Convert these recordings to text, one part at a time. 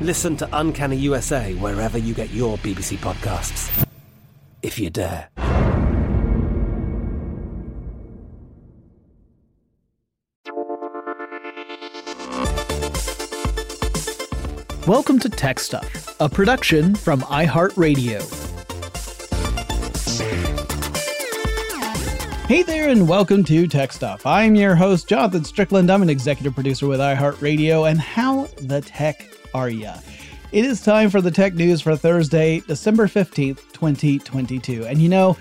Listen to Uncanny USA wherever you get your BBC podcasts. If you dare. Welcome to Tech Stuff, a production from iHeartRadio. Hey there, and welcome to Tech Stuff. I'm your host, Jonathan Strickland. I'm an executive producer with iHeartRadio, and how the tech It is time for the tech news for Thursday, December 15th, 2022. And you know,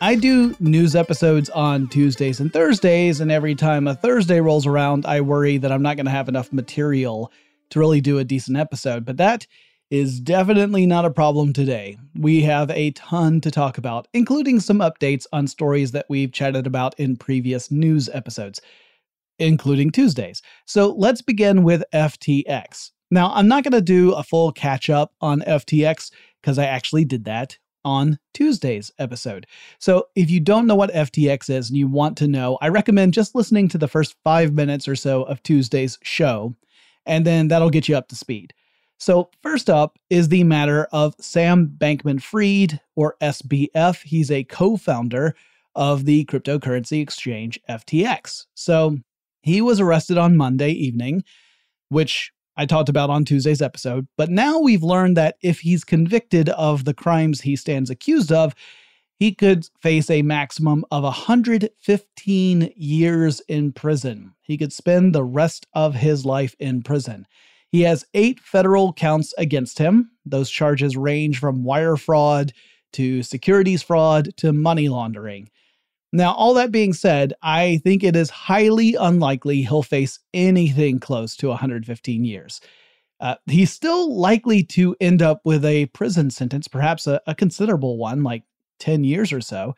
I do news episodes on Tuesdays and Thursdays, and every time a Thursday rolls around, I worry that I'm not going to have enough material to really do a decent episode. But that is definitely not a problem today. We have a ton to talk about, including some updates on stories that we've chatted about in previous news episodes, including Tuesdays. So let's begin with FTX. Now, I'm not going to do a full catch up on FTX because I actually did that on Tuesday's episode. So if you don't know what FTX is and you want to know, I recommend just listening to the first five minutes or so of Tuesday's show, and then that'll get you up to speed. So, first up is the matter of Sam Bankman Fried, or SBF. He's a co founder of the cryptocurrency exchange FTX. So, he was arrested on Monday evening, which I talked about on Tuesday's episode. But now we've learned that if he's convicted of the crimes he stands accused of, he could face a maximum of 115 years in prison. He could spend the rest of his life in prison. He has eight federal counts against him. Those charges range from wire fraud to securities fraud to money laundering. Now, all that being said, I think it is highly unlikely he'll face anything close to 115 years. Uh, he's still likely to end up with a prison sentence, perhaps a, a considerable one, like 10 years or so.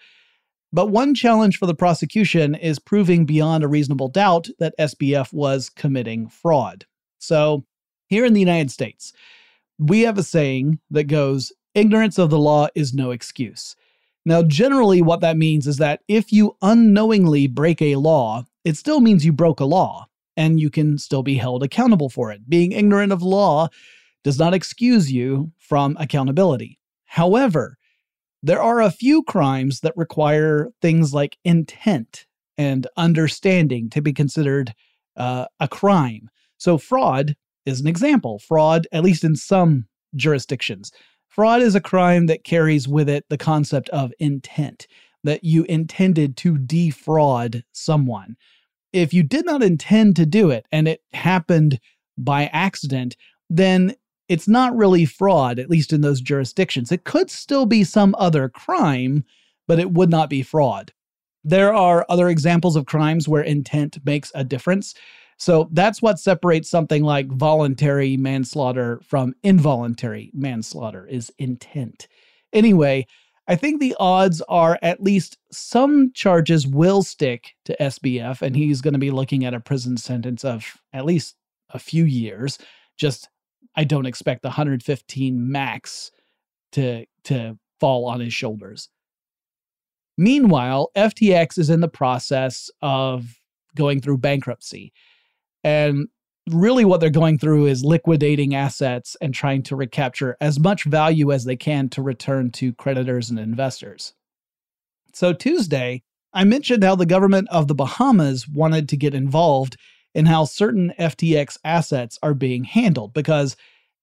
But one challenge for the prosecution is proving beyond a reasonable doubt that SBF was committing fraud. So, here in the United States, we have a saying that goes ignorance of the law is no excuse. Now, generally, what that means is that if you unknowingly break a law, it still means you broke a law, and you can still be held accountable for it. Being ignorant of law does not excuse you from accountability. However, There are a few crimes that require things like intent and understanding to be considered uh, a crime. So, fraud is an example. Fraud, at least in some jurisdictions, fraud is a crime that carries with it the concept of intent, that you intended to defraud someone. If you did not intend to do it and it happened by accident, then it's not really fraud, at least in those jurisdictions. It could still be some other crime, but it would not be fraud. There are other examples of crimes where intent makes a difference. So that's what separates something like voluntary manslaughter from involuntary manslaughter is intent. Anyway, I think the odds are at least some charges will stick to SBF and he's going to be looking at a prison sentence of at least a few years. Just I don't expect the 115 max to to fall on his shoulders. Meanwhile, FTX is in the process of going through bankruptcy. And really, what they're going through is liquidating assets and trying to recapture as much value as they can to return to creditors and investors. So, Tuesday, I mentioned how the government of the Bahamas wanted to get involved in how certain FTX assets are being handled because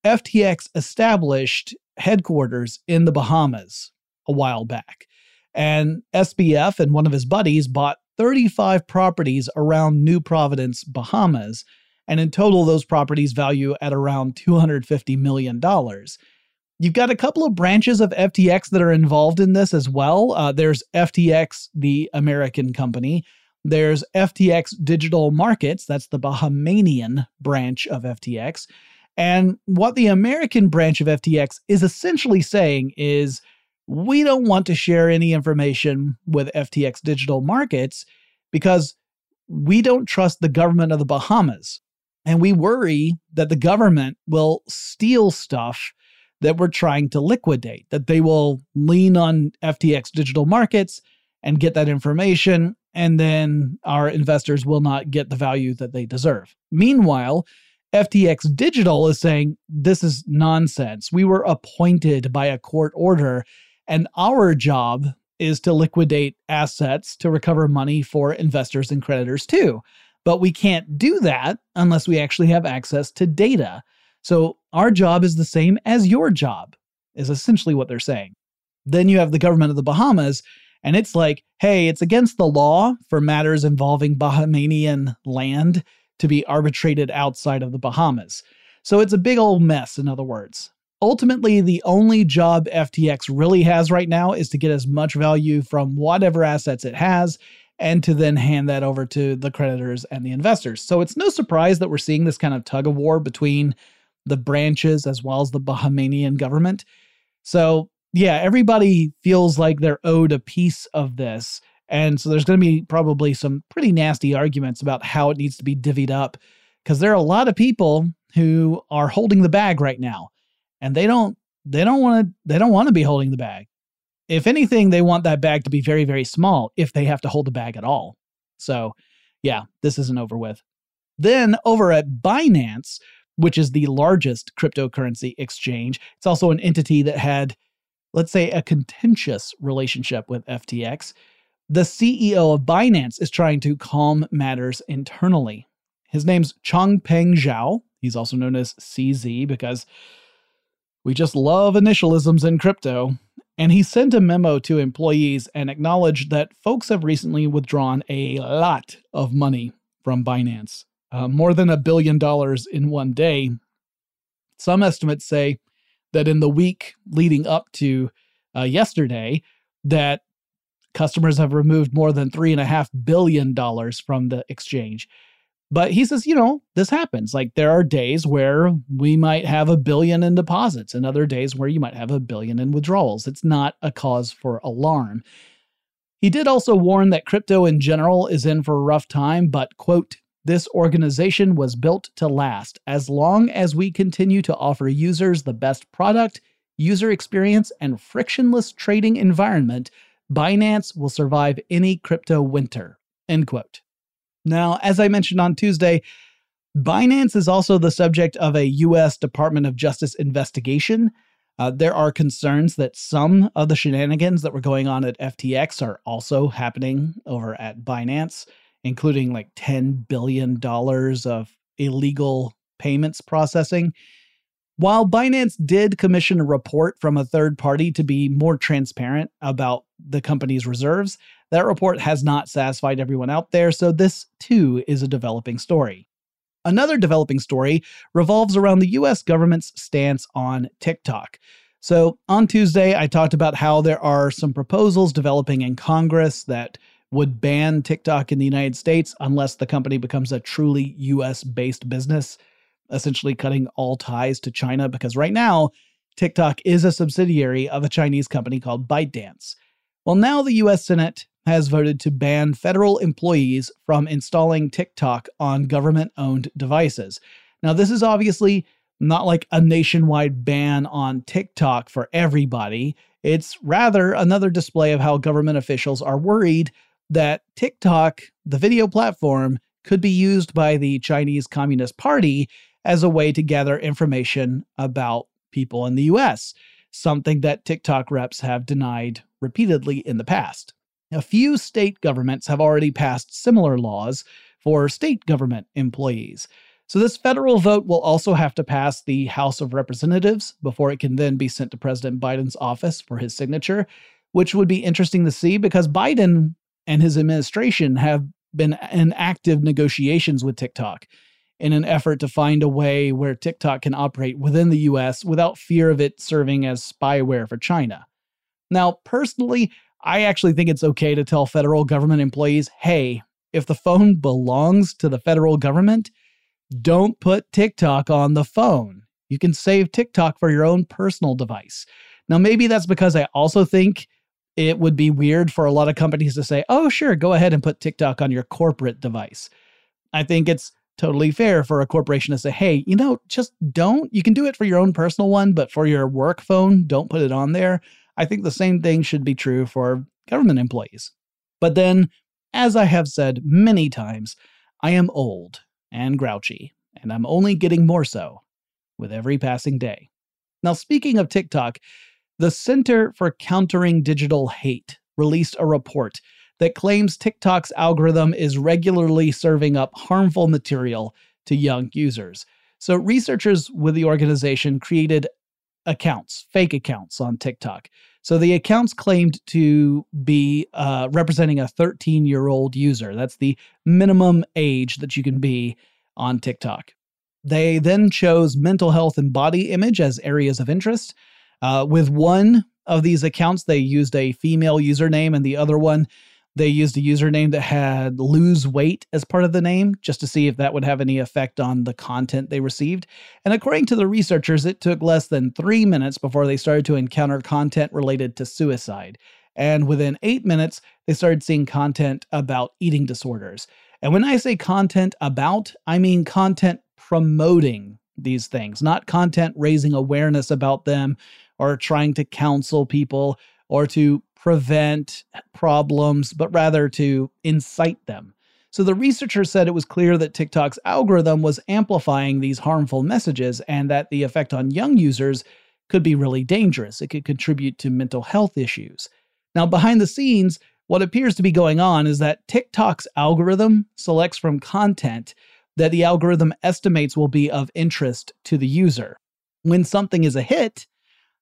FTX established headquarters in the Bahamas a while back. And SBF and one of his buddies bought 35 properties around New Providence, Bahamas. And in total, those properties value at around $250 million. You've got a couple of branches of FTX that are involved in this as well. Uh, there's FTX, the American company. There's FTX Digital Markets, that's the Bahamanian branch of FTX. And what the American branch of FTX is essentially saying is we don't want to share any information with FTX Digital Markets because we don't trust the government of the Bahamas. And we worry that the government will steal stuff that we're trying to liquidate, that they will lean on FTX Digital Markets and get that information, and then our investors will not get the value that they deserve. Meanwhile, FTX Digital is saying this is nonsense. We were appointed by a court order and our job is to liquidate assets to recover money for investors and creditors too. But we can't do that unless we actually have access to data. So our job is the same as your job, is essentially what they're saying. Then you have the government of the Bahamas, and it's like, hey, it's against the law for matters involving Bahamanian land to be arbitrated outside of the Bahamas. So it's a big old mess, in other words ultimately the only job FTX really has right now is to get as much value from whatever assets it has and to then hand that over to the creditors and the investors. So it's no surprise that we're seeing this kind of tug of war between the branches as well as the Bahamian government. So, yeah, everybody feels like they're owed a piece of this. And so there's going to be probably some pretty nasty arguments about how it needs to be divvied up because there are a lot of people who are holding the bag right now and they don't they don't want to they don't want to be holding the bag. If anything, they want that bag to be very very small if they have to hold the bag at all. So, yeah, this isn't over with. Then over at Binance, which is the largest cryptocurrency exchange, it's also an entity that had let's say a contentious relationship with FTX. The CEO of Binance is trying to calm matters internally. His name's Changpeng Zhao. He's also known as CZ because we just love initialisms in crypto. And he sent a memo to employees and acknowledged that folks have recently withdrawn a lot of money from Binance, uh, more than a billion dollars in one day. Some estimates say that in the week leading up to uh, yesterday, that customers have removed more than three and a half billion dollars from the exchange. But he says, you know, this happens. Like there are days where we might have a billion in deposits and other days where you might have a billion in withdrawals. It's not a cause for alarm. He did also warn that crypto in general is in for a rough time, but, quote, this organization was built to last. As long as we continue to offer users the best product, user experience, and frictionless trading environment, Binance will survive any crypto winter. End quote. Now, as I mentioned on Tuesday, Binance is also the subject of a U.S. Department of Justice investigation. Uh, there are concerns that some of the shenanigans that were going on at FTX are also happening over at Binance, including like $10 billion of illegal payments processing. While Binance did commission a report from a third party to be more transparent about the company's reserves, that report has not satisfied everyone out there, so this too is a developing story. Another developing story revolves around the US government's stance on TikTok. So, on Tuesday, I talked about how there are some proposals developing in Congress that would ban TikTok in the United States unless the company becomes a truly US based business essentially cutting all ties to China because right now, TikTok is a subsidiary of a Chinese company called ByteDance. Well, now the US Senate has voted to ban federal employees from installing TikTok on government owned devices. Now, this is obviously not like a nationwide ban on TikTok for everybody. It's rather another display of how government officials are worried that TikTok, the video platform, could be used by the Chinese Communist Party as a way to gather information about people in the US, something that TikTok reps have denied repeatedly in the past. A few state governments have already passed similar laws for state government employees. So, this federal vote will also have to pass the House of Representatives before it can then be sent to President Biden's office for his signature, which would be interesting to see because Biden and his administration have been in active negotiations with TikTok in an effort to find a way where TikTok can operate within the US without fear of it serving as spyware for China. Now, personally, I actually think it's okay to tell federal government employees hey, if the phone belongs to the federal government, don't put TikTok on the phone. You can save TikTok for your own personal device. Now, maybe that's because I also think it would be weird for a lot of companies to say, oh, sure, go ahead and put TikTok on your corporate device. I think it's totally fair for a corporation to say, hey, you know, just don't. You can do it for your own personal one, but for your work phone, don't put it on there. I think the same thing should be true for government employees. But then, as I have said many times, I am old and grouchy, and I'm only getting more so with every passing day. Now, speaking of TikTok, the Center for Countering Digital Hate released a report that claims TikTok's algorithm is regularly serving up harmful material to young users. So, researchers with the organization created accounts, fake accounts on TikTok. So, the accounts claimed to be uh, representing a 13 year old user. That's the minimum age that you can be on TikTok. They then chose mental health and body image as areas of interest. Uh, with one of these accounts, they used a female username, and the other one they used a username that had lose weight as part of the name just to see if that would have any effect on the content they received. And according to the researchers, it took less than three minutes before they started to encounter content related to suicide. And within eight minutes, they started seeing content about eating disorders. And when I say content about, I mean content promoting these things, not content raising awareness about them or trying to counsel people or to prevent problems, but rather to incite them. So the researchers said it was clear that TikTok's algorithm was amplifying these harmful messages and that the effect on young users could be really dangerous. It could contribute to mental health issues. Now, behind the scenes, what appears to be going on is that TikTok's algorithm selects from content that the algorithm estimates will be of interest to the user. When something is a hit,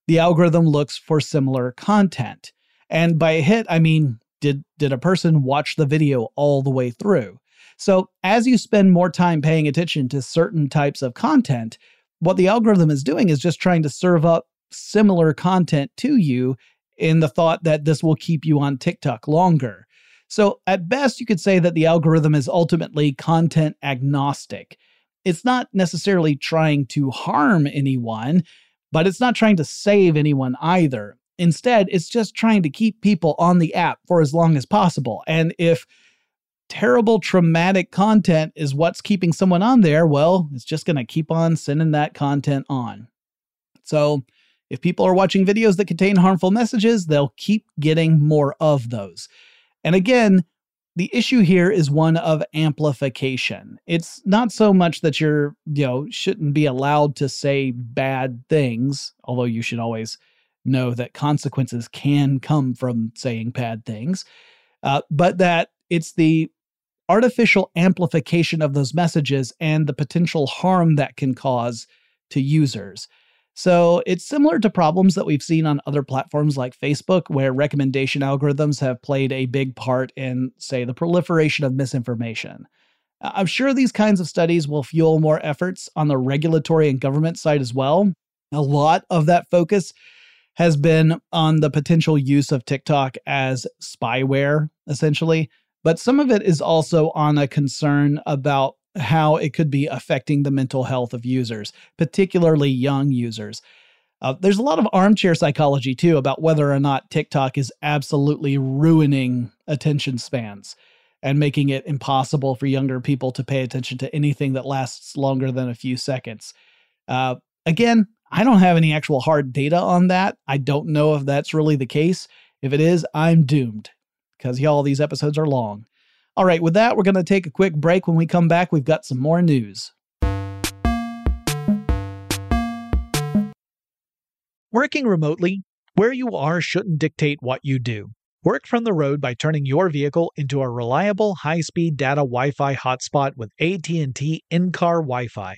the algorithm looks for similar content. And by a hit, I mean, did, did a person watch the video all the way through? So, as you spend more time paying attention to certain types of content, what the algorithm is doing is just trying to serve up similar content to you in the thought that this will keep you on TikTok longer. So, at best, you could say that the algorithm is ultimately content agnostic. It's not necessarily trying to harm anyone, but it's not trying to save anyone either. Instead, it's just trying to keep people on the app for as long as possible. And if terrible traumatic content is what's keeping someone on there, well, it's just going to keep on sending that content on. So, if people are watching videos that contain harmful messages, they'll keep getting more of those. And again, the issue here is one of amplification. It's not so much that you're, you know, shouldn't be allowed to say bad things, although you should always know that consequences can come from saying bad things, uh, but that it's the artificial amplification of those messages and the potential harm that can cause to users. So it's similar to problems that we've seen on other platforms like Facebook, where recommendation algorithms have played a big part in, say, the proliferation of misinformation. I'm sure these kinds of studies will fuel more efforts on the regulatory and government side as well. A lot of that focus has been on the potential use of TikTok as spyware, essentially. But some of it is also on a concern about how it could be affecting the mental health of users, particularly young users. Uh, there's a lot of armchair psychology too about whether or not TikTok is absolutely ruining attention spans and making it impossible for younger people to pay attention to anything that lasts longer than a few seconds. Uh, again, I don't have any actual hard data on that. I don't know if that's really the case. If it is, I'm doomed because y'all, these episodes are long. All right, with that, we're going to take a quick break. When we come back, we've got some more news. Working remotely, where you are shouldn't dictate what you do. Work from the road by turning your vehicle into a reliable high-speed data Wi-Fi hotspot with AT&T in-car Wi-Fi.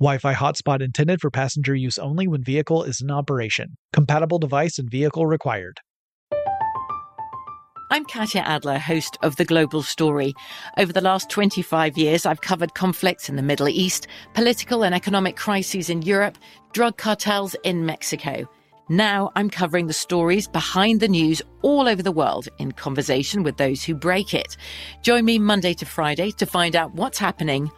Wi-Fi hotspot intended for passenger use only when vehicle is in operation. Compatible device and vehicle required. I'm Katya Adler, host of The Global Story. Over the last 25 years, I've covered conflicts in the Middle East, political and economic crises in Europe, drug cartels in Mexico. Now I'm covering the stories behind the news all over the world in conversation with those who break it. Join me Monday to Friday to find out what's happening,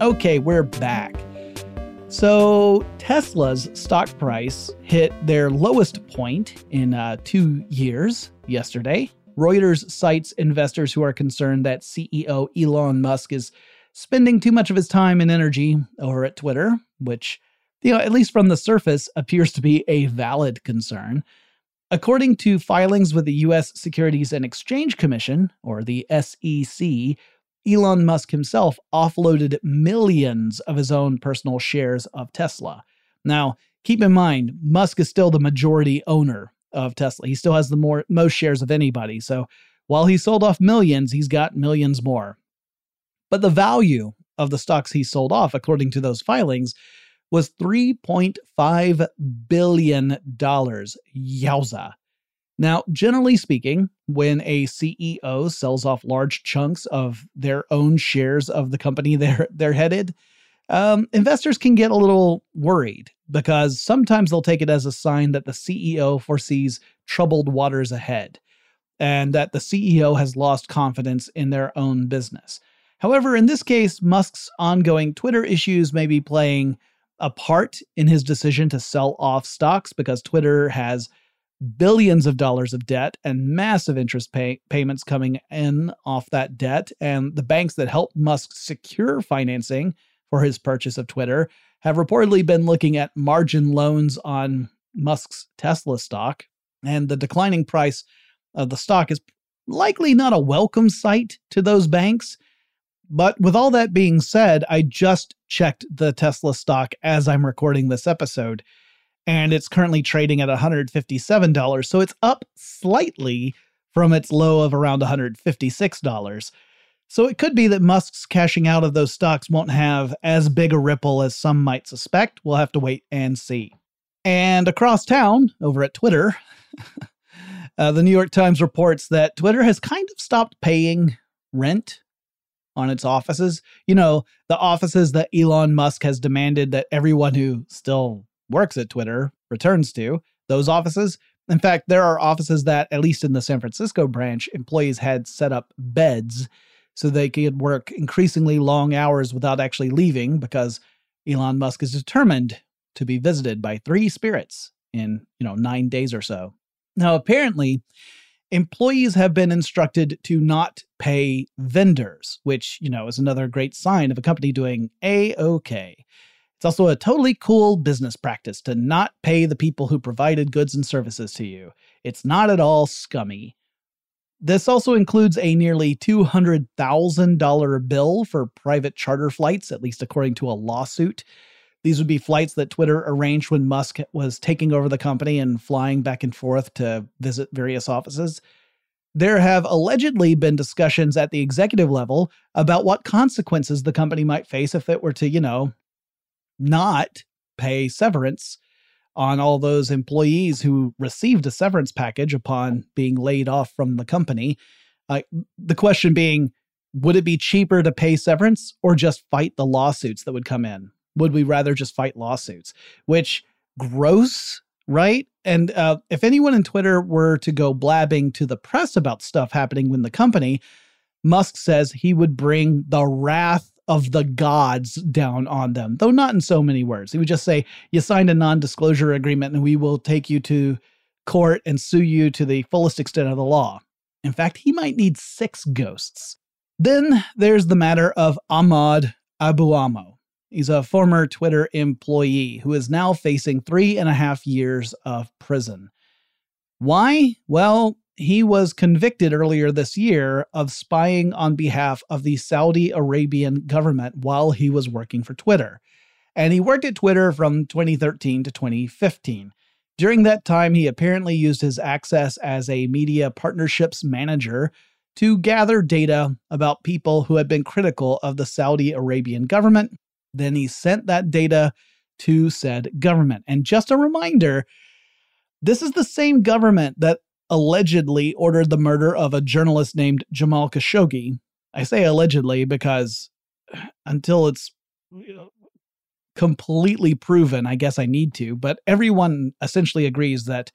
Okay, we're back. So, Tesla's stock price hit their lowest point in uh, two years yesterday. Reuters cites investors who are concerned that CEO Elon Musk is spending too much of his time and energy over at Twitter, which, you know, at least from the surface, appears to be a valid concern. According to filings with the U.S. Securities and Exchange Commission, or the SEC, Elon Musk himself offloaded millions of his own personal shares of Tesla. Now, keep in mind, Musk is still the majority owner of Tesla. He still has the more most shares of anybody. So While he sold off millions, he's got millions more. But the value of the stocks he sold off, according to those filings, was $3.5 billion. Yowza. Now, generally speaking, when a CEO sells off large chunks of their own shares of the company they're, they're headed, um, investors can get a little worried because sometimes they'll take it as a sign that the CEO foresees troubled waters ahead and that the CEO has lost confidence in their own business. However, in this case, Musk's ongoing Twitter issues may be playing a part in his decision to sell off stocks because Twitter has billions of dollars of debt and massive interest pay- payments coming in off that debt. And the banks that helped Musk secure financing for his purchase of Twitter have reportedly been looking at margin loans on Musk's Tesla stock. And the declining price of the stock is likely not a welcome sight to those banks. But with all that being said, I just checked the Tesla stock as I'm recording this episode and it's currently trading at $157. So it's up slightly from its low of around $156. So it could be that Musk's cashing out of those stocks won't have as big a ripple as some might suspect. We'll have to wait and see. And across town, over at Twitter, uh, the New York Times reports that Twitter has kind of stopped paying rent on its offices. You know, the offices that Elon Musk has demanded that everyone who still works at Twitter returns to, those offices. In fact, there are offices that, at least in the San Francisco branch, employees had set up beds so they could work increasingly long hours without actually leaving because Elon Musk is determined to be visited by three spirits in, you know, 9 days or so. Now, apparently, employees have been instructed to not pay vendors, which, you know, is another great sign of a company doing a okay. It's also a totally cool business practice to not pay the people who provided goods and services to you. It's not at all scummy. This also includes a nearly $200,000 bill for private charter flights, at least according to a lawsuit. These would be flights that Twitter arranged when Musk was taking over the company and flying back and forth to visit various offices. There have allegedly been discussions at the executive level about what consequences the company might face if it were to, you know, not pay severance on all those employees who received a severance package upon being laid off from the company. Uh, the question being, would it be cheaper to pay severance or just fight the lawsuits that would come in? Would we rather just fight lawsuits? Which gross, right? And uh, if anyone in Twitter were to go blabbing to the press about stuff happening with the company, Musk says he would bring the wrath of the gods down on them, though not in so many words. He would just say, You signed a non disclosure agreement and we will take you to court and sue you to the fullest extent of the law. In fact, he might need six ghosts. Then there's the matter of Ahmad Abouammo. He's a former Twitter employee who is now facing three and a half years of prison. Why? Well, he was convicted earlier this year of spying on behalf of the Saudi Arabian government while he was working for Twitter. And he worked at Twitter from 2013 to 2015. During that time, he apparently used his access as a media partnerships manager to gather data about people who had been critical of the Saudi Arabian government. Then he sent that data to said government. And just a reminder, this is the same government that allegedly ordered the murder of a journalist named Jamal Khashoggi. I say allegedly because until it's completely proven, I guess I need to, but everyone essentially agrees that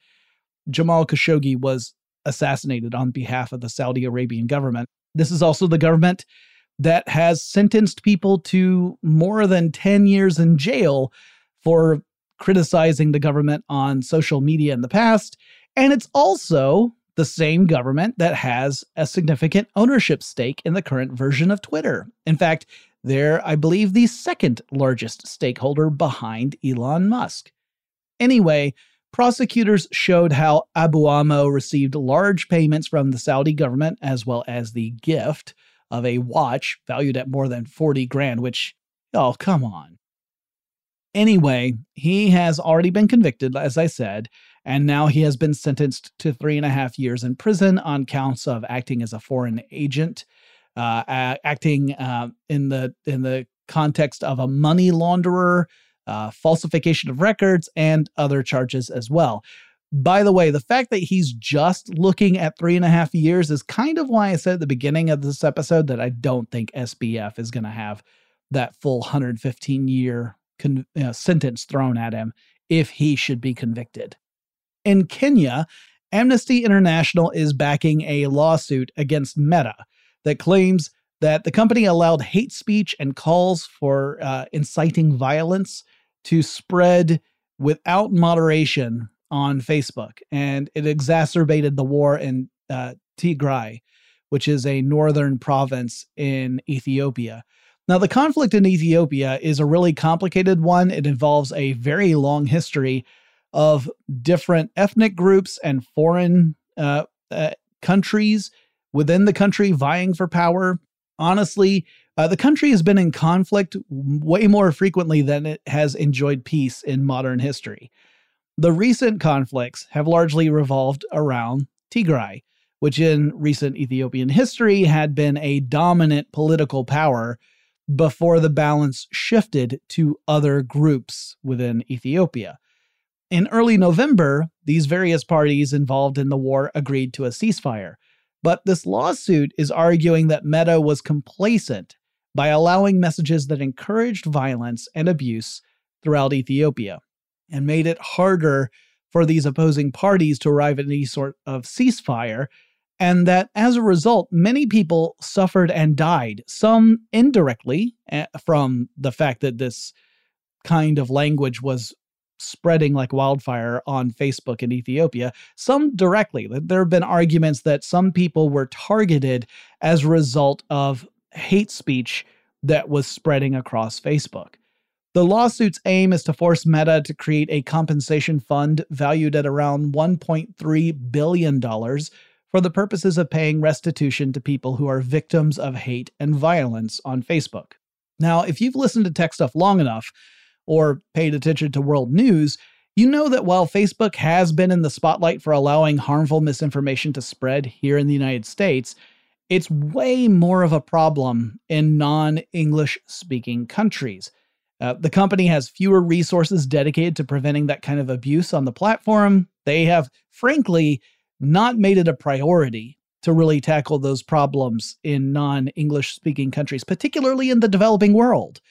Jamal Khashoggi was assassinated on behalf of the Saudi Arabian government. This is also the government that has sentenced people to more than 10 years in jail for criticizing the government on social media in the past and it's also the same government that has a significant ownership stake in the current version of Twitter. In fact, they're, I believe, the second largest stakeholder behind Elon Musk. Anyway, prosecutors showed how Abouammo received large payments from the Saudi government as well as the gift of a watch valued at more than 40 grand, which, oh, come on. Anyway, he has already been convicted, as I said, And now he has been sentenced to three and a half years in prison on counts of acting as a foreign agent, uh, acting uh, in the in the context of a money launderer, uh, falsification of records, and other charges as well. By the way, the fact that he's just looking at three and a half years is kind of why I said at the beginning of this episode that I don't think SBF is going to have that full 115 year con- sentence thrown at him if he should be convicted. In Kenya, Amnesty International is backing a lawsuit against Meta that claims that the company allowed hate speech and calls for uh, inciting violence to spread without moderation on Facebook, and it exacerbated the war in uh, Tigray, which is a northern province in Ethiopia. Now, the conflict in Ethiopia is a really complicated one. It involves a very long history of different ethnic groups and foreign uh, uh, countries within the country vying for power. Honestly, uh, the country has been in conflict way more frequently than it has enjoyed peace in modern history. The recent conflicts have largely revolved around Tigray, which in recent Ethiopian history had been a dominant political power before the balance shifted to other groups within Ethiopia. In early November, these various parties involved in the war agreed to a ceasefire. But this lawsuit is arguing that Meta was complacent by allowing messages that encouraged violence and abuse throughout Ethiopia and made it harder for these opposing parties to arrive at any sort of ceasefire and that as a result, many people suffered and died, some indirectly eh, from the fact that this kind of language was spreading like wildfire on Facebook in Ethiopia, some directly. There have been arguments that some people were targeted as a result of hate speech that was spreading across Facebook. The lawsuit's aim is to force Meta to create a compensation fund valued at around $1.3 billion for the purposes of paying restitution to people who are victims of hate and violence on Facebook. Now, if you've listened to Tech Stuff long enough or paid attention to world news, you know that while Facebook has been in the spotlight for allowing harmful misinformation to spread here in the United States, it's way more of a problem in non English speaking countries. Uh, the company has fewer resources dedicated to preventing that kind of abuse on the platform. They have, frankly, not made it a priority to really tackle those problems in non English speaking countries, particularly in the developing world.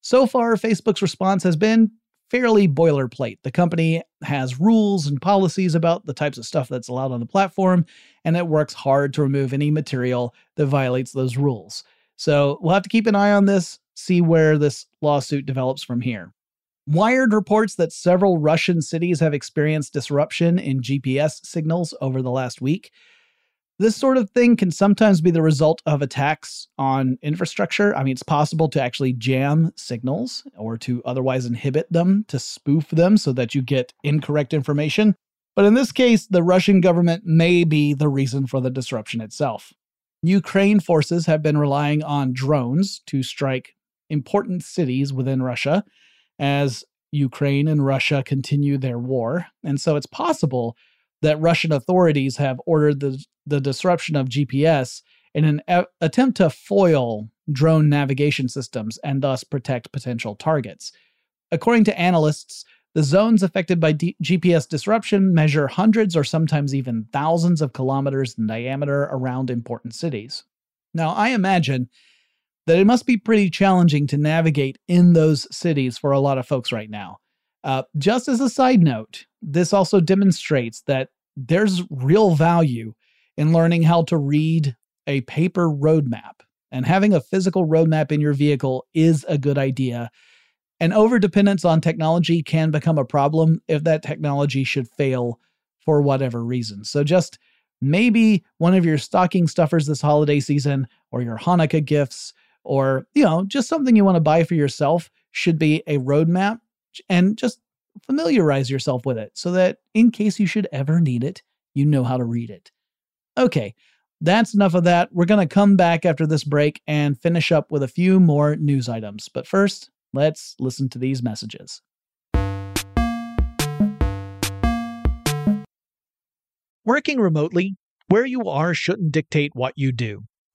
So far, Facebook's response has been fairly boilerplate. The company has rules and policies about the types of stuff that's allowed on the platform, and it works hard to remove any material that violates those rules. So we'll have to keep an eye on this, see where this lawsuit develops from here. Wired reports that several Russian cities have experienced disruption in GPS signals over the last week. This sort of thing can sometimes be the result of attacks on infrastructure. I mean, it's possible to actually jam signals or to otherwise inhibit them, to spoof them so that you get incorrect information. But in this case, the Russian government may be the reason for the disruption itself. Ukraine forces have been relying on drones to strike important cities within Russia as Ukraine and Russia continue their war. And so it's possible that Russian authorities have ordered the, the disruption of GPS in an e- attempt to foil drone navigation systems and thus protect potential targets. According to analysts, the zones affected by D- GPS disruption measure hundreds or sometimes even thousands of kilometers in diameter around important cities. Now, I imagine that it must be pretty challenging to navigate in those cities for a lot of folks right now. Uh, just as a side note, this also demonstrates that there's real value in learning how to read a paper roadmap. And having a physical roadmap in your vehicle is a good idea. And overdependence on technology can become a problem if that technology should fail for whatever reason. So just maybe one of your stocking stuffers this holiday season or your Hanukkah gifts or you know just something you want to buy for yourself should be a roadmap and just familiarize yourself with it so that in case you should ever need it you know how to read it. Okay that's enough of that. We're going to come back after this break and finish up with a few more news items. But first let's listen to these messages. Working remotely, where you are shouldn't dictate what you do.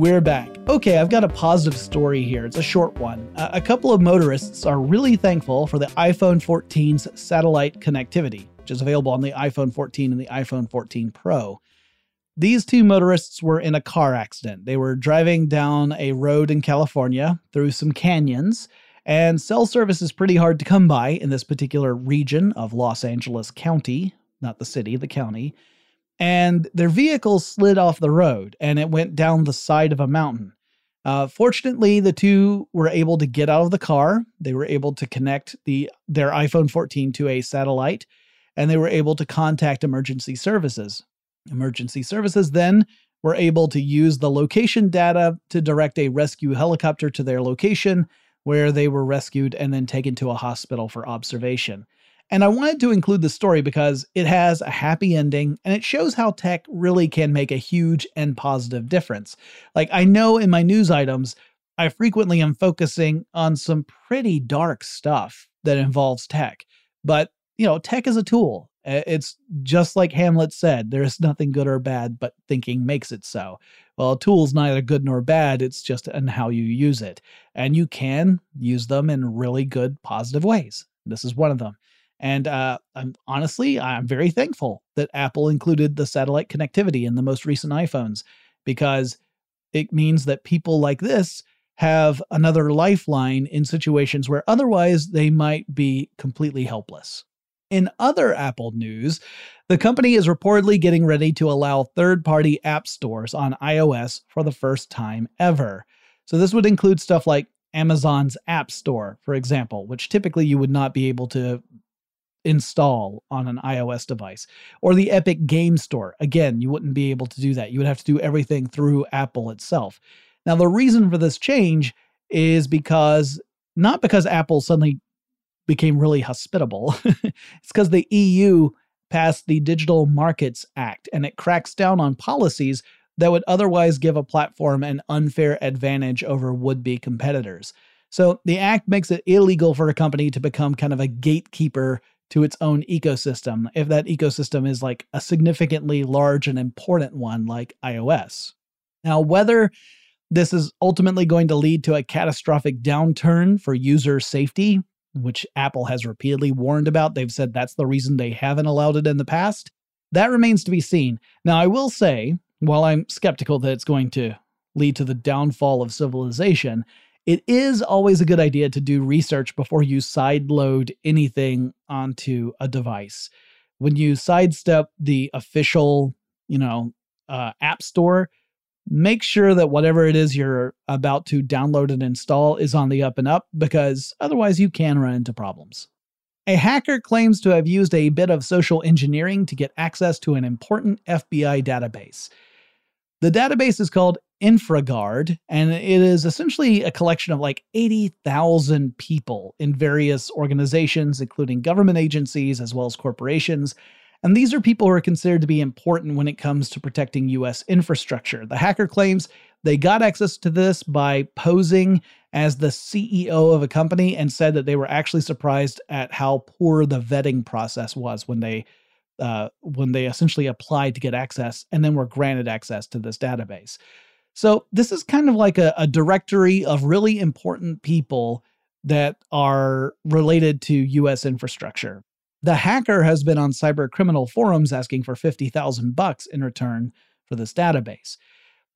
We're back. Okay, I've got a positive story here. It's a short one. A couple of motorists are really thankful for the iPhone 14's satellite connectivity, which is available on the iPhone 14 and the iPhone 14 Pro. These two motorists were in a car accident. They were driving down a road in California through some canyons, and cell service is pretty hard to come by in this particular region of Los Angeles County, not the city, the county and their vehicle slid off the road and it went down the side of a mountain. Uh, fortunately, the two were able to get out of the car. They were able to connect the their iPhone 14 to a satellite, and they were able to contact emergency services. Emergency services then were able to use the location data to direct a rescue helicopter to their location, where they were rescued and then taken to a hospital for observation. And I wanted to include the story because it has a happy ending and it shows how tech really can make a huge and positive difference. Like, I know in my news items, I frequently am focusing on some pretty dark stuff that involves tech. But, you know, tech is a tool. It's just like Hamlet said there is nothing good or bad, but thinking makes it so. Well, a tool's neither good nor bad, it's just in how you use it. And you can use them in really good, positive ways. This is one of them. And uh, I'm honestly, I'm very thankful that Apple included the satellite connectivity in the most recent iPhones because it means that people like this have another lifeline in situations where otherwise they might be completely helpless. In other Apple news, the company is reportedly getting ready to allow third party app stores on iOS for the first time ever. So, this would include stuff like Amazon's App Store, for example, which typically you would not be able to install on an iOS device. Or the Epic Game Store. Again, you wouldn't be able to do that. You would have to do everything through Apple itself. Now, the reason for this change is because not because Apple suddenly became really hospitable. it's because the EU passed the Digital Markets Act and it cracks down on policies that would otherwise give a platform an unfair advantage over would be competitors. So the act makes it illegal for a company to become kind of a gatekeeper to its own ecosystem if that ecosystem is like a significantly large and important one like iOS. Now, whether this is ultimately going to lead to a catastrophic downturn for user safety, which Apple has repeatedly warned about. They've said that's the reason they haven't allowed it in the past. That remains to be seen. Now, I will say, while I'm skeptical that it's going to lead to the downfall of civilization, it is always a good idea to do research before you sideload anything onto a device. When you sidestep the official, you know, uh, app store, make sure that whatever it is you're about to download and install is on the up and up because otherwise you can run into problems. A hacker claims to have used a bit of social engineering to get access to an important FBI database. The database is called InfraGard, and it is essentially a collection of like 80,000 people in various organizations, including government agencies as well as corporations, and these are people who are considered to be important when it comes to protecting US infrastructure. The hacker claims they got access to this by posing as the CEO of a company and said that they were actually surprised at how poor the vetting process was when they uh, when they essentially applied to get access and then were granted access to this database. So this is kind of like a, a directory of really important people that are related to US infrastructure. The hacker has been on cyber criminal forums asking for 50,000 bucks in return for this database.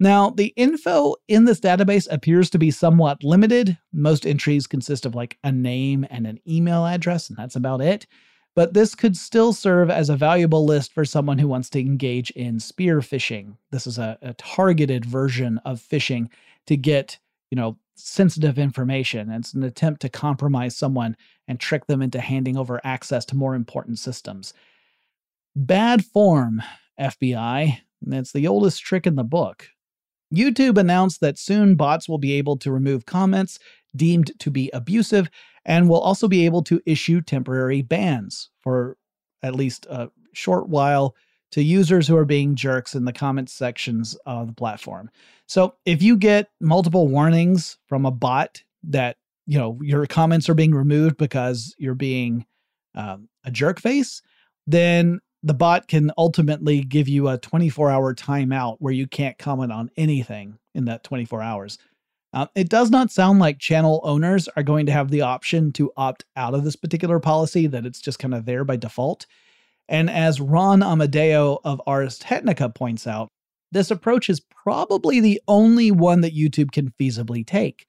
Now, the info in this database appears to be somewhat limited. Most entries consist of like a name and an email address, and that's about it. But this could still serve as a valuable list for someone who wants to engage in spear phishing. This is a, a targeted version of phishing to get, you know, sensitive information. It's an attempt to compromise someone and trick them into handing over access to more important systems. Bad form, FBI. It's the oldest trick in the book. YouTube announced that soon bots will be able to remove comments deemed to be abusive and will also be able to issue temporary bans for at least a short while to users who are being jerks in the comments sections of the platform. So if you get multiple warnings from a bot that you know your comments are being removed because you're being um, a jerk face, then the bot can ultimately give you a 24 hour timeout where you can't comment on anything in that 24 hours. Uh, it does not sound like channel owners are going to have the option to opt out of this particular policy, that it's just kind of there by default. And as Ron Amadeo of Ars Technica points out, this approach is probably the only one that YouTube can feasibly take.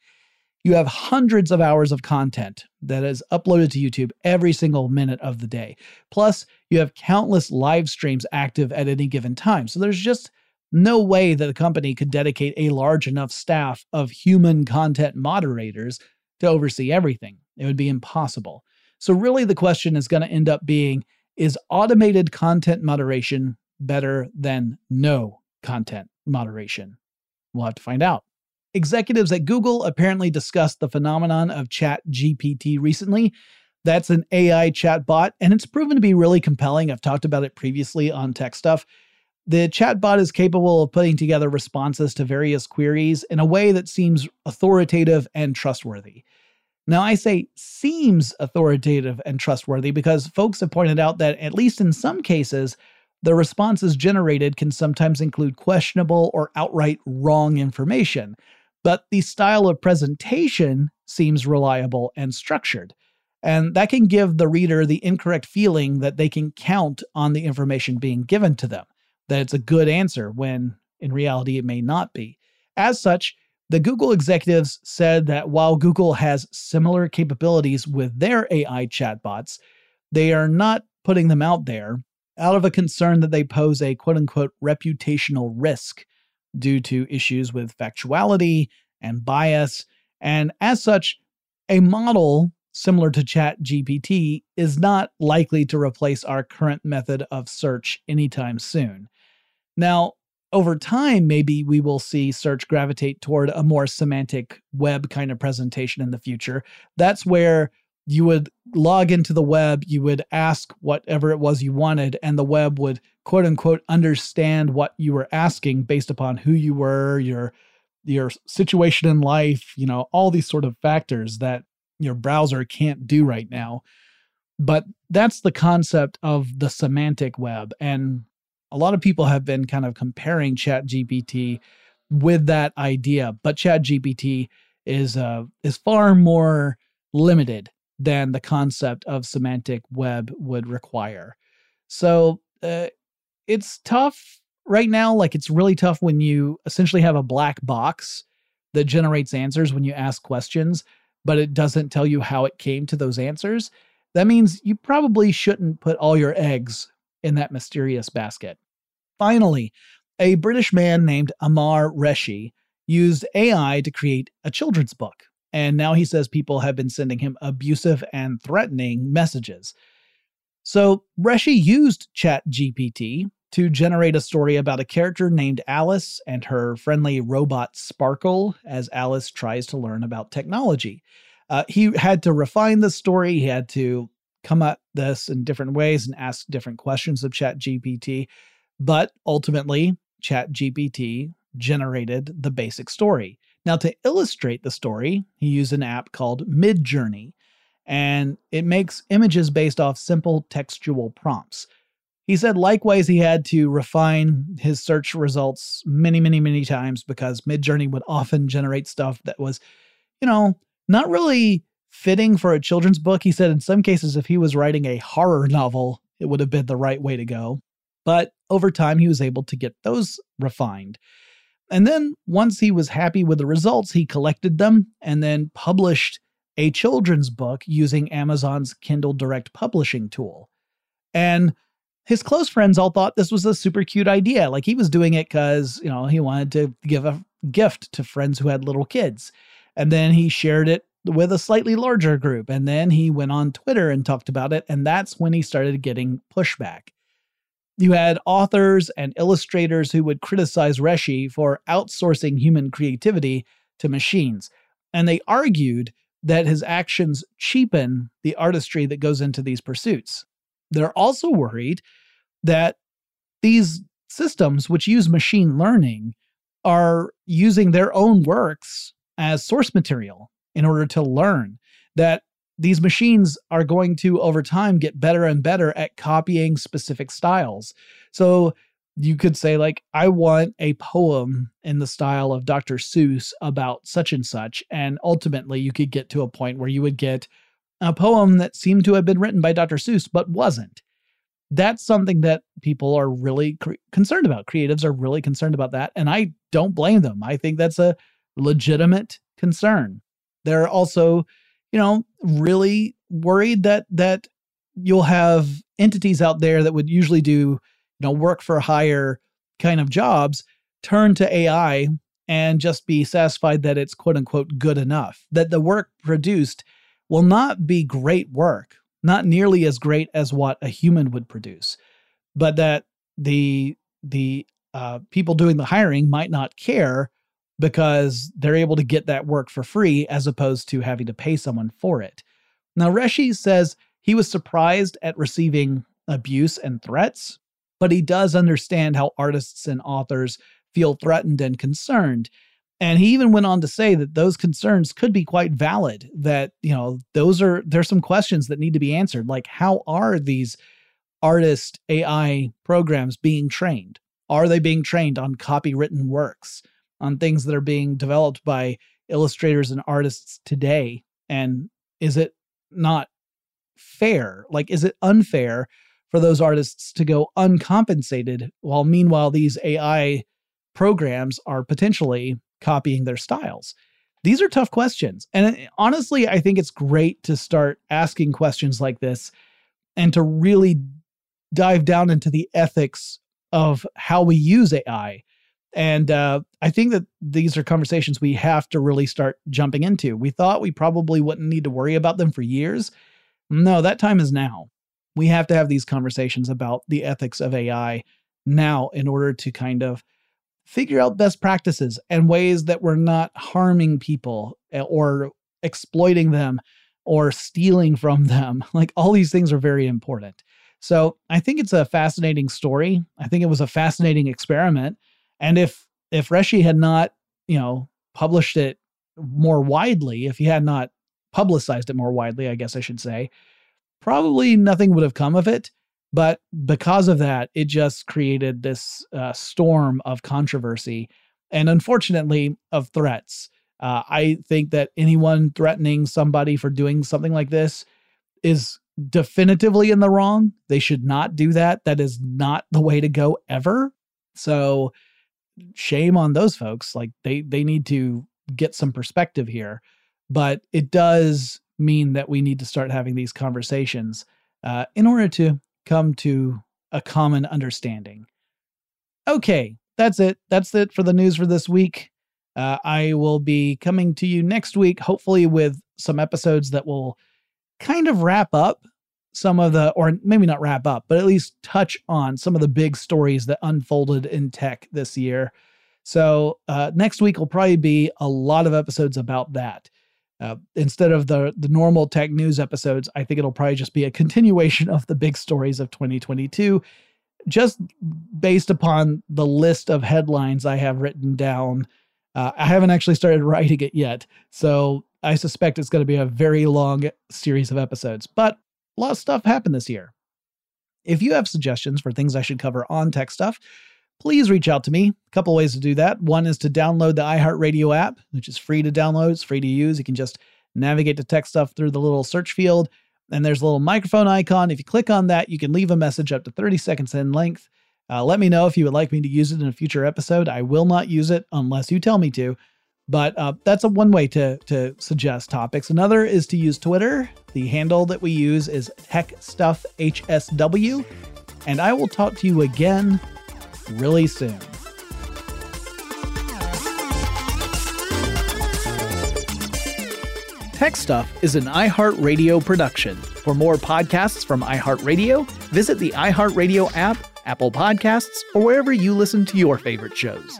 You have hundreds of hours of content that is uploaded to YouTube every single minute of the day. Plus, you have countless live streams active at any given time. So there's just no way that a company could dedicate a large enough staff of human content moderators to oversee everything. It would be impossible. So, really, the question is going to end up being is automated content moderation better than no content moderation? We'll have to find out. Executives at Google apparently discussed the phenomenon of Chat GPT recently. That's an AI chatbot, and it's proven to be really compelling. I've talked about it previously on Tech Stuff. The chatbot is capable of putting together responses to various queries in a way that seems authoritative and trustworthy. Now, I say seems authoritative and trustworthy because folks have pointed out that, at least in some cases, the responses generated can sometimes include questionable or outright wrong information but the style of presentation seems reliable and structured. And that can give the reader the incorrect feeling that they can count on the information being given to them, that it's a good answer when in reality it may not be. As such, the Google executives said that while Google has similar capabilities with their AI chatbots, they are not putting them out there out of a concern that they pose a quote unquote reputational risk due to issues with factuality and bias. And as such, a model similar to ChatGPT is not likely to replace our current method of search anytime soon. Now, over time, maybe we will see search gravitate toward a more semantic web kind of presentation in the future. That's where you would log into the web, you would ask whatever it was you wanted, and the web would quote unquote understand what you were asking based upon who you were, your your situation in life, you know, all these sort of factors that your browser can't do right now. But that's the concept of the semantic web. And a lot of people have been kind of comparing ChatGPT with that idea, but ChatGPT is uh, is far more limited than the concept of semantic web would require. So uh, it's tough right now. Like it's really tough when you essentially have a black box that generates answers when you ask questions, but it doesn't tell you how it came to those answers. That means you probably shouldn't put all your eggs in that mysterious basket. Finally, a British man named Amar Reshi used AI to create a children's book. And now he says people have been sending him abusive and threatening messages. So Reshi used ChatGPT to generate a story about a character named Alice and her friendly robot Sparkle as Alice tries to learn about technology. Uh, he had to refine the story. He had to come at this in different ways and ask different questions of ChatGPT. But ultimately, ChatGPT generated the basic story. Now, to illustrate the story, he used an app called Midjourney, and it makes images based off simple textual prompts. He said likewise, he had to refine his search results many, many, many times because Midjourney would often generate stuff that was, you know, not really fitting for a children's book. He said in some cases, if he was writing a horror novel, it would have been the right way to go. But over time, he was able to get those refined. And then once he was happy with the results, he collected them and then published a children's book using Amazon's Kindle Direct publishing tool. And his close friends all thought this was a super cute idea. Like he was doing it because, you know, he wanted to give a gift to friends who had little kids. And then he shared it with a slightly larger group. And then he went on Twitter and talked about it. And that's when he started getting pushback. You had authors and illustrators who would criticize Reshi for outsourcing human creativity to machines. And they argued that his actions cheapen the artistry that goes into these pursuits. They're also worried that these systems, which use machine learning, are using their own works as source material in order to learn. That these machines are going to over time get better and better at copying specific styles. So you could say like I want a poem in the style of Dr. Seuss about such and such and ultimately you could get to a point where you would get a poem that seemed to have been written by Dr. Seuss but wasn't. That's something that people are really cre- concerned about. Creatives are really concerned about that and I don't blame them. I think that's a legitimate concern. There are also you know, really worried that that you'll have entities out there that would usually do, you know, work for hire kind of jobs turn to AI and just be satisfied that it's quote unquote good enough. That the work produced will not be great work, not nearly as great as what a human would produce, but that the the uh, people doing the hiring might not care because they're able to get that work for free as opposed to having to pay someone for it. Now, Reshi says he was surprised at receiving abuse and threats, but he does understand how artists and authors feel threatened and concerned. And he even went on to say that those concerns could be quite valid, that, you know, those are, there's some questions that need to be answered. Like, how are these artist AI programs being trained? Are they being trained on copywritten works? On things that are being developed by illustrators and artists today and is it not fair? Like is it unfair for those artists to go uncompensated while meanwhile these ai programs are potentially copying their styles? These are tough questions and uh, honestly i think it's great to start asking questions like this and to really dive down into the ethics of how we use ai and uh, I think that these are conversations we have to really start jumping into. We thought we probably wouldn't need to worry about them for years. No, that time is now. We have to have these conversations about the ethics of AI now in order to kind of figure out best practices and ways that we're not harming people eh, or exploiting them or stealing from them. Like all these things are very important. So I think it's a fascinating story. I think it was a fascinating experiment. And if if Reshi had not, you know, published it more widely, if he had not publicized it more widely, I guess I should say, probably nothing would have come of it. But because of that, it just created this uh, storm of controversy and unfortunately of threats. Uh, I think that anyone threatening somebody for doing something like this is definitively in the wrong. They should not do that. That is not the way to go ever. So shame on those folks. Like they they need to get some perspective here. But it does mean that we need to start having these conversations uh, in order to come to a common understanding. Okay, that's it. That's it for the news for this week. Uh, I will be coming to you next week, hopefully, with some episodes that will kind of wrap up some of the, or maybe not wrap up, but at least touch on some of the big stories that unfolded in tech this year. So uh, next week will probably be a lot of episodes about that. Uh, instead of the the normal tech news episodes, I think it'll probably just be a continuation of the big stories of 2022, just based upon the list of headlines I have written down. Uh, I haven't actually started writing it yet, so I suspect it's going to be a very long series of episodes. But a lot of stuff happened this year. If you have suggestions for things I should cover on tech stuff, please reach out to me. A couple ways to do that. One is to download the iHeartRadio app, which is free to download, it's free to use. You can just navigate to tech stuff through the little search field, and there's a little microphone icon. If you click on that, you can leave a message up to 30 seconds in length. Uh, let me know if you would like me to use it in a future episode. I will not use it unless you tell me to. But uh, that's a one way to to suggest topics. Another is to use Twitter. The handle that we use is TechStuffHSW, and I will talk to you again really soon. Tech Stuff is an iHeartRadio production. For more podcasts from iHeartRadio, visit the iHeartRadio app, Apple Podcasts, or wherever you listen to your favorite shows.